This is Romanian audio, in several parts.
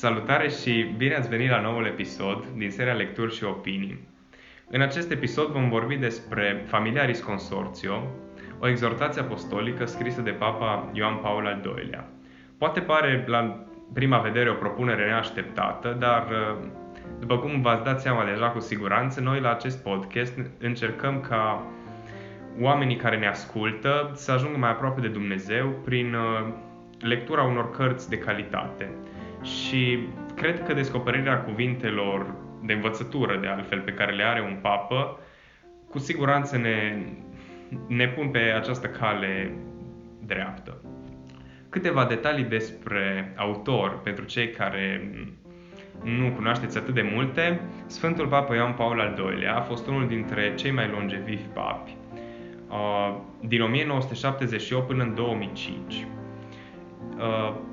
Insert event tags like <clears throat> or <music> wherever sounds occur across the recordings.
Salutare și bine ați venit la noul episod din seria Lecturi și Opinii. În acest episod vom vorbi despre Familiaris Consortio, o exhortație apostolică scrisă de Papa Ioan Paul al II-lea. Poate pare la prima vedere o propunere neașteptată, dar după cum v-ați dat seama deja cu siguranță, noi la acest podcast încercăm ca oamenii care ne ascultă să ajungă mai aproape de Dumnezeu prin uh, lectura unor cărți de calitate. Și cred că descoperirea cuvintelor de învățătură, de altfel, pe care le are un papă, cu siguranță ne, ne pun pe această cale dreaptă. Câteva detalii despre autor, pentru cei care nu cunoașteți atât de multe, Sfântul Papa Ioan Paul al II-lea a fost unul dintre cei mai longevivi papi, uh, din 1978 până în 2005.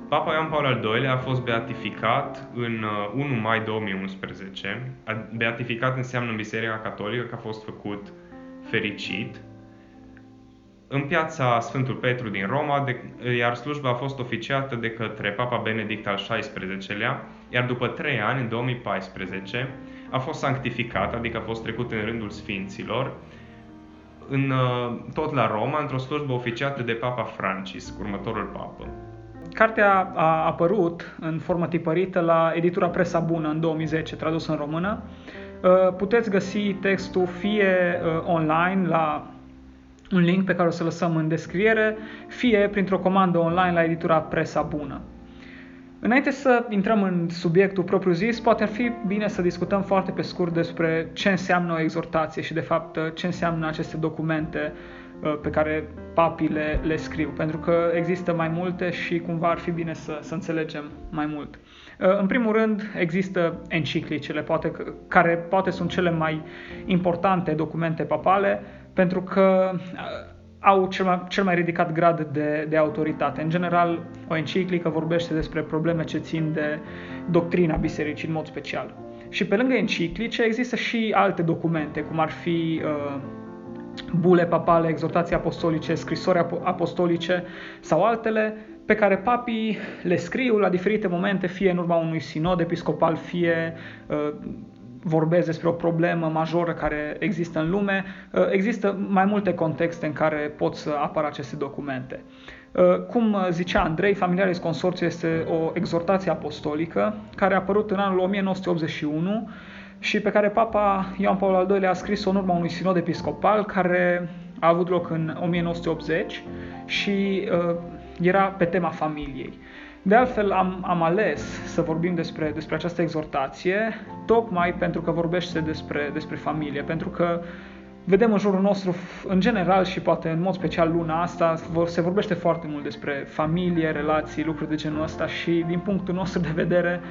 Uh, Papa Ioan Paul al II-lea a fost beatificat în 1 uh, mai 2011. Beatificat înseamnă în Biserica Catolică că a fost făcut fericit. În piața Sfântul Petru din Roma, de, iar slujba a fost oficiată de către Papa Benedict al XVI-lea, iar după trei ani, în 2014, a fost sanctificat, adică a fost trecut în rândul Sfinților, în, uh, tot la Roma, într-o slujbă oficiată de Papa Francis, următorul papă. Cartea a apărut în formă tipărită la editura Presa Bună în 2010, tradus în română. Uh, puteți găsi textul fie uh, online la un link pe care o să lăsăm în descriere, fie printr-o comandă online la editura Presa Bună. Înainte să intrăm în subiectul propriu-zis, poate ar fi bine să discutăm foarte pe scurt despre ce înseamnă o exhortație și, de fapt, ce înseamnă aceste documente uh, pe care papii le, le scriu, pentru că există mai multe și cumva ar fi bine să, să înțelegem mai mult. Uh, în primul rând, există enciclicele, poate, care poate sunt cele mai importante documente papale, pentru că uh, au cel mai, cel mai ridicat grad de, de autoritate. În general, o enciclică vorbește despre probleme ce țin de doctrina bisericii în mod special. Și pe lângă enciclice există și alte documente, cum ar fi uh, bule papale, exhortații apostolice, scrisori apostolice sau altele pe care papii le scriu la diferite momente, fie în urma unui sinod episcopal, fie uh, vorbesc despre o problemă majoră care există în lume, uh, există mai multe contexte în care pot să apară aceste documente. Uh, cum zicea Andrei, Familiaris Consorțiu este o exhortație apostolică care a apărut în anul 1981 și pe care Papa Ioan Paul al II-lea a scris-o în urma unui sinod episcopal care a avut loc în 1980 și uh, era pe tema familiei. De altfel, am, am ales să vorbim despre, despre această exhortație, tocmai pentru că vorbește despre, despre familie, pentru că vedem în jurul nostru, în general și poate în mod special luna asta, se vorbește foarte mult despre familie, relații, lucruri de genul ăsta și din punctul nostru de vedere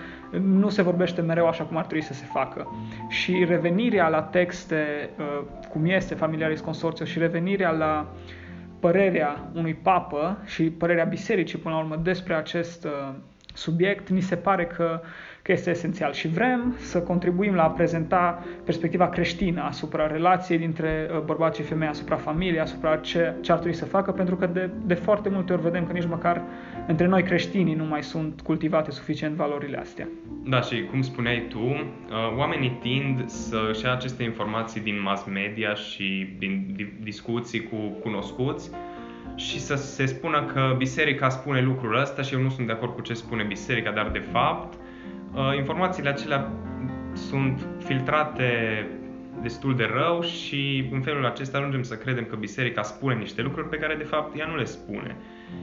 nu se vorbește mereu așa cum ar trebui să se facă. Și revenirea la texte, uh, cum este Familiaris Consorțiu și revenirea la uh, părerea unui papă și părerea bisericii până la urmă despre acest uh, subiect, mi se pare că, că este esențial și vrem să contribuim la a prezenta perspectiva creștină asupra relației dintre uh, bărbați și femei, asupra familiei, asupra ce, ce ar trebui să facă, pentru că de, de foarte multe ori vedem că nici măcar între noi creștinii nu mai sunt cultivate suficient valorile astea. Da, și cum spuneai tu, uh, oamenii tind să-și ia aceste informații din mass media și din discuții cu cunoscuți și să se spună că biserica spune lucrul ăsta și eu nu sunt de acord cu ce spune biserica, dar de fapt uh, informațiile acelea sunt filtrate destul de rău și în felul acesta ajungem să credem că biserica spune niște lucruri pe care de fapt ea nu le spune.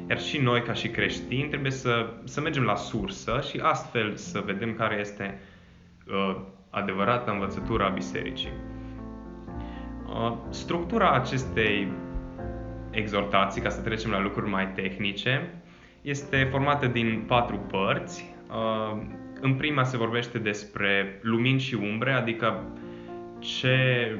Iar și noi ca și creștini trebuie să, să mergem la sursă și astfel să vedem care este uh, adevărata învățătura a bisericii. Uh, structura acestei exhortații, ca să trecem la lucruri mai tehnice, este formată din patru părți. Uh, în prima se vorbește despre lumini și umbre, adică ce,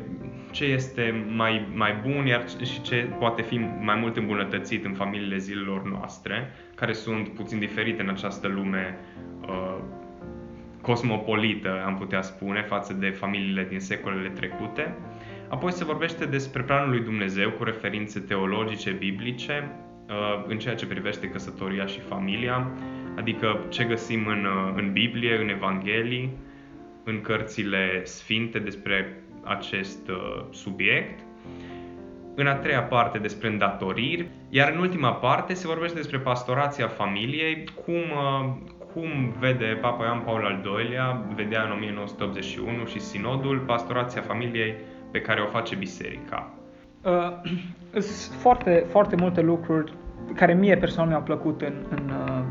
ce este mai, mai bun iar și ce poate fi mai mult îmbunătățit în familiile zilelor noastre, care sunt puțin diferite în această lume uh, cosmopolită, am putea spune, față de familiile din secolele trecute. Apoi se vorbește despre planul lui Dumnezeu cu referințe teologice, biblice, uh, în ceea ce privește căsătoria și familia, adică ce găsim în, în Biblie, în Evanghelii, în cărțile sfinte despre acest uh, subiect. În a treia parte despre îndatoriri, iar în ultima parte se vorbește despre pastorația familiei, cum, uh, cum vede Papa Ioan Paul al II-lea, vedea în 1981 și sinodul, pastorația familiei pe care o face biserica. Uh, <clears throat> sunt foarte, foarte multe lucruri care mie personal mi-au plăcut în, în, uh,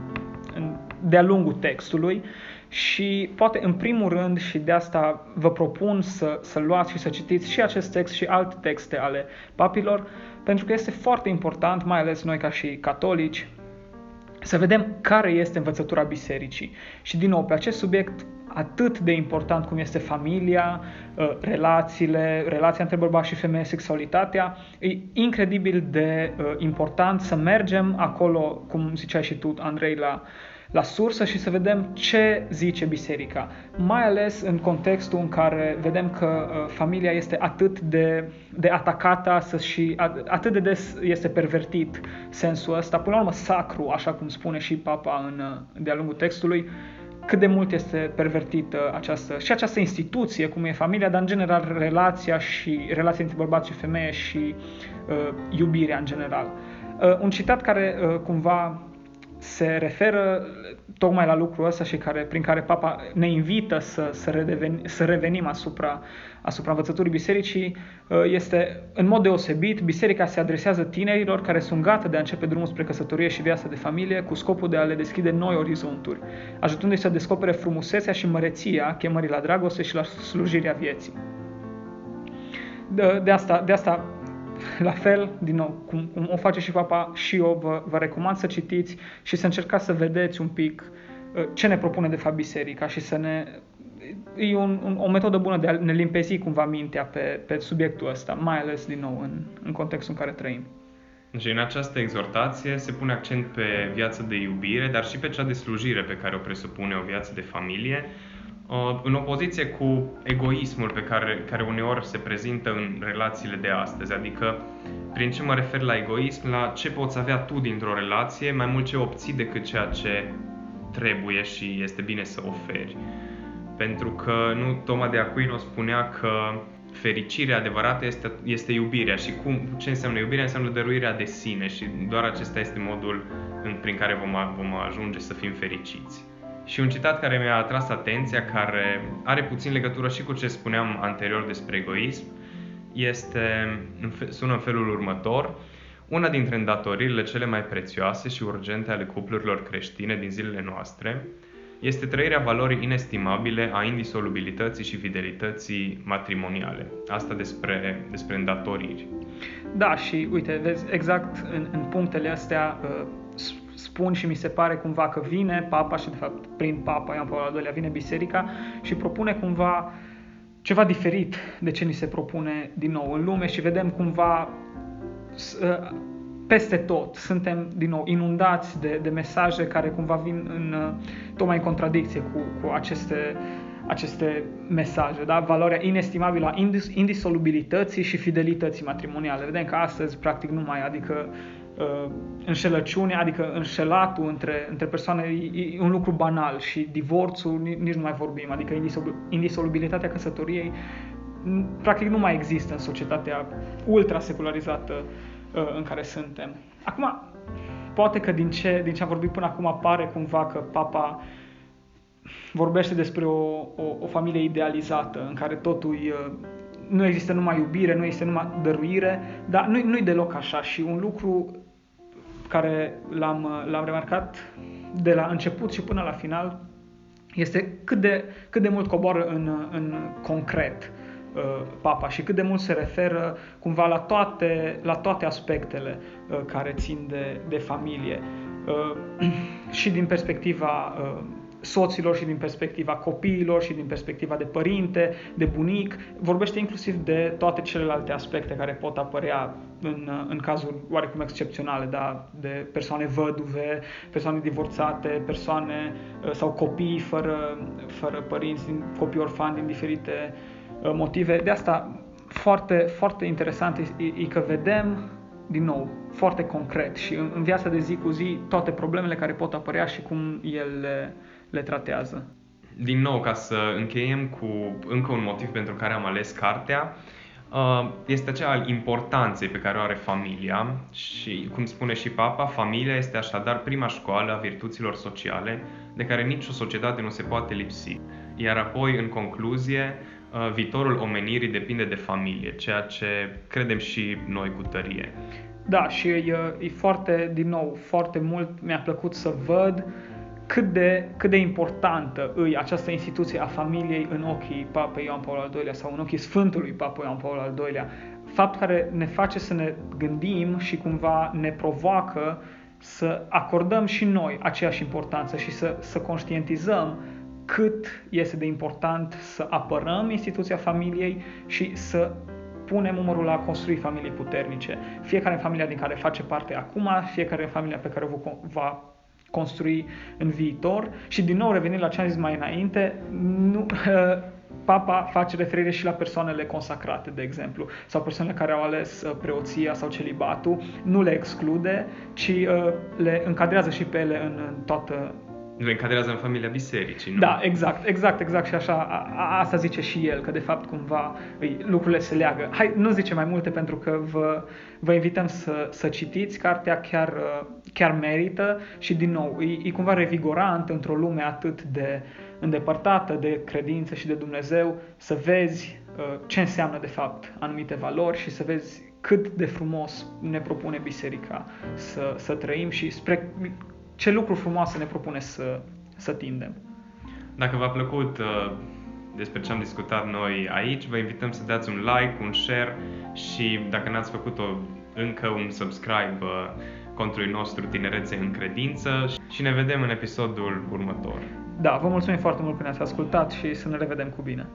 în, de-a lungul textului și poate în primul rând și de asta vă propun să, să luați și să citiți și acest text și alte texte ale papilor, pentru că este foarte important, mai ales noi ca și catolici, să vedem care este învățătura bisericii. Și din nou, pe acest subiect atât de important cum este familia, uh, relațiile, relația între bărbați și femeie, sexualitatea, e incredibil de uh, important să mergem acolo, cum ziceai și tu, Andrei, la, la sursă și să vedem ce zice biserica. Mai ales în contextul în care vedem că uh, familia este atât de, de atacată și atât de des este pervertit sensul ăsta, până la urmă sacru, așa cum spune și papa în, de-a lungul textului, cât de mult este pervertită această, și această instituție, cum e familia, dar în general relația și relația între bărbați și femeie și uh, iubirea în general. Uh, un citat care uh, cumva se referă tocmai la lucrul ăsta și care, prin care Papa ne invită să, să, redeveni, să revenim asupra, asupra învățăturii bisericii uh, este, în mod deosebit, biserica se adresează tinerilor care sunt gata de a începe drumul spre căsătorie și viața de familie cu scopul de a le deschide noi orizonturi, ajutându-i să descopere frumusețea și măreția chemării la dragoste și la slujirea vieții. De, de, asta, de asta la fel, din nou, cum, cum o face și papa, și eu vă, vă recomand să citiți și să încercați să vedeți un pic uh, ce ne propune de fapt biserica și să ne... E un, un, o metodă bună de a ne limpezi cumva mintea pe, pe subiectul ăsta, mai ales, din nou, în, în contextul în care trăim. Și în această exhortație se pune accent pe viața de iubire, dar și pe cea de slujire pe care o presupune o viață de familie, Uh, în opoziție cu egoismul pe care, care uneori se prezintă în relațiile de astăzi. Adică, prin ce mă refer la egoism, la ce poți avea tu dintr-o relație, mai mult ce obții decât ceea ce trebuie și este bine să oferi. Pentru că nu Toma de Aquino spunea că fericirea adevărată este, este iubirea și cum, ce înseamnă iubirea? Înseamnă dăruirea de sine și doar acesta este modul în, prin care vom, vom ajunge să fim fericiți. Și un citat care mi-a atras atenția, care are puțin legătură și cu ce spuneam anterior despre egoism, este, sună în felul următor. Una dintre îndatoririle cele mai prețioase și urgente ale cuplurilor creștine din zilele noastre este trăirea valorii inestimabile a indisolubilității și fidelității matrimoniale. Asta despre, despre îndatoriri. Da, și uite, vezi, exact în, în punctele astea uh, spun și mi se pare cumva că vine papa și de fapt prin papa Ioan Paul al II-lea vine biserica și propune cumva ceva diferit de ce ni se propune din nou în lume și vedem cumva ă, peste tot suntem din nou inundați de, de mesaje care cumva vin în, ă, tocmai în contradicție cu, cu aceste, aceste mesaje, da? valoarea inestimabilă a indisolubilității și fidelității matrimoniale. Vedem că astăzi practic nu mai, adică uh, înșelăciune, adică înșelatul între, între persoane e, e un lucru banal și divorțul nici nu mai vorbim, adică indisolubilitatea căsătoriei practic nu mai există în societatea ultra secularizată uh, în care suntem. Acum, poate că din ce, din ce am vorbit până acum apare cumva că papa vorbește despre o, o, o familie idealizată în care totul uh, nu există numai iubire, nu există numai dăruire, dar nu, nu-i deloc așa și un lucru care l-am, l-am remarcat de la început și până la final este cât de, cât de mult coboară în, în concret uh, papa și cât de mult se referă cumva la toate, la toate aspectele uh, care țin de, de familie. Uh, <clears throat> și din perspectiva soților și din perspectiva copiilor și din perspectiva de părinte, de bunic, vorbește inclusiv de toate celelalte aspecte care pot apărea în, în cazuri oarecum excepționale, da? de persoane văduve, persoane divorțate, persoane uh, sau copii fără, fără părinți, copii orfani din diferite uh, motive. De asta foarte, foarte interesant e, e că vedem din nou, foarte concret și în, în viața de zi cu zi toate problemele care pot apărea și cum el le, le tratează. Din nou, ca să încheiem cu încă un motiv pentru care am ales cartea, uh, este acela al importanței pe care o are familia și, cum spune și Papa, familia este așadar prima școală a virtuților sociale de care nicio societate nu se poate lipsi. Iar apoi, în concluzie, uh, viitorul omenirii depinde de familie, ceea ce credem și noi cu tărie. Da, și e, e foarte, din nou, foarte mult mi-a plăcut să văd cât de, cât de importantă e această instituție a familiei în ochii Papei Ioan Paul al II-lea sau în ochii Sfântului Papa Ioan Paul al II-lea. Fapt care ne face să ne gândim și cumva ne provoacă să acordăm și noi aceeași importanță și să, să conștientizăm cât este de important să apărăm instituția familiei și să punem umărul la a construi familii puternice. Fiecare în familia din care face parte acum, fiecare în familia pe care o va construi în viitor. Și din nou revenind la ce am zis mai înainte, nu, <laughs> Papa face referire și la persoanele consacrate, de exemplu, sau persoanele care au ales uh, preoția sau celibatul, nu le exclude, ci uh, le încadrează și pe ele în, în toată le încadrează în familia bisericii, nu? Da, exact, exact, exact și așa, a, a, asta zice și el, că de fapt cumva îi, lucrurile se leagă. Hai, nu zice mai multe pentru că vă, vă invităm să, să citiți, cartea chiar, uh, chiar merită și din nou, e, e cumva revigorant într-o lume atât de îndepărtată de credință și de Dumnezeu, să vezi uh, ce înseamnă de fapt anumite valori și să vezi cât de frumos ne propune biserica să, să trăim și spre ce lucruri frumoase ne propune să, să tindem. Dacă v-a plăcut uh, despre ce am discutat noi aici, vă invităm să dați un like, un share și dacă n-ați făcut-o încă un subscribe uh, contului nostru Tinerețe în Credință și ne vedem în episodul următor. Da, vă mulțumim foarte mult că ne-ați ascultat și să ne revedem cu bine.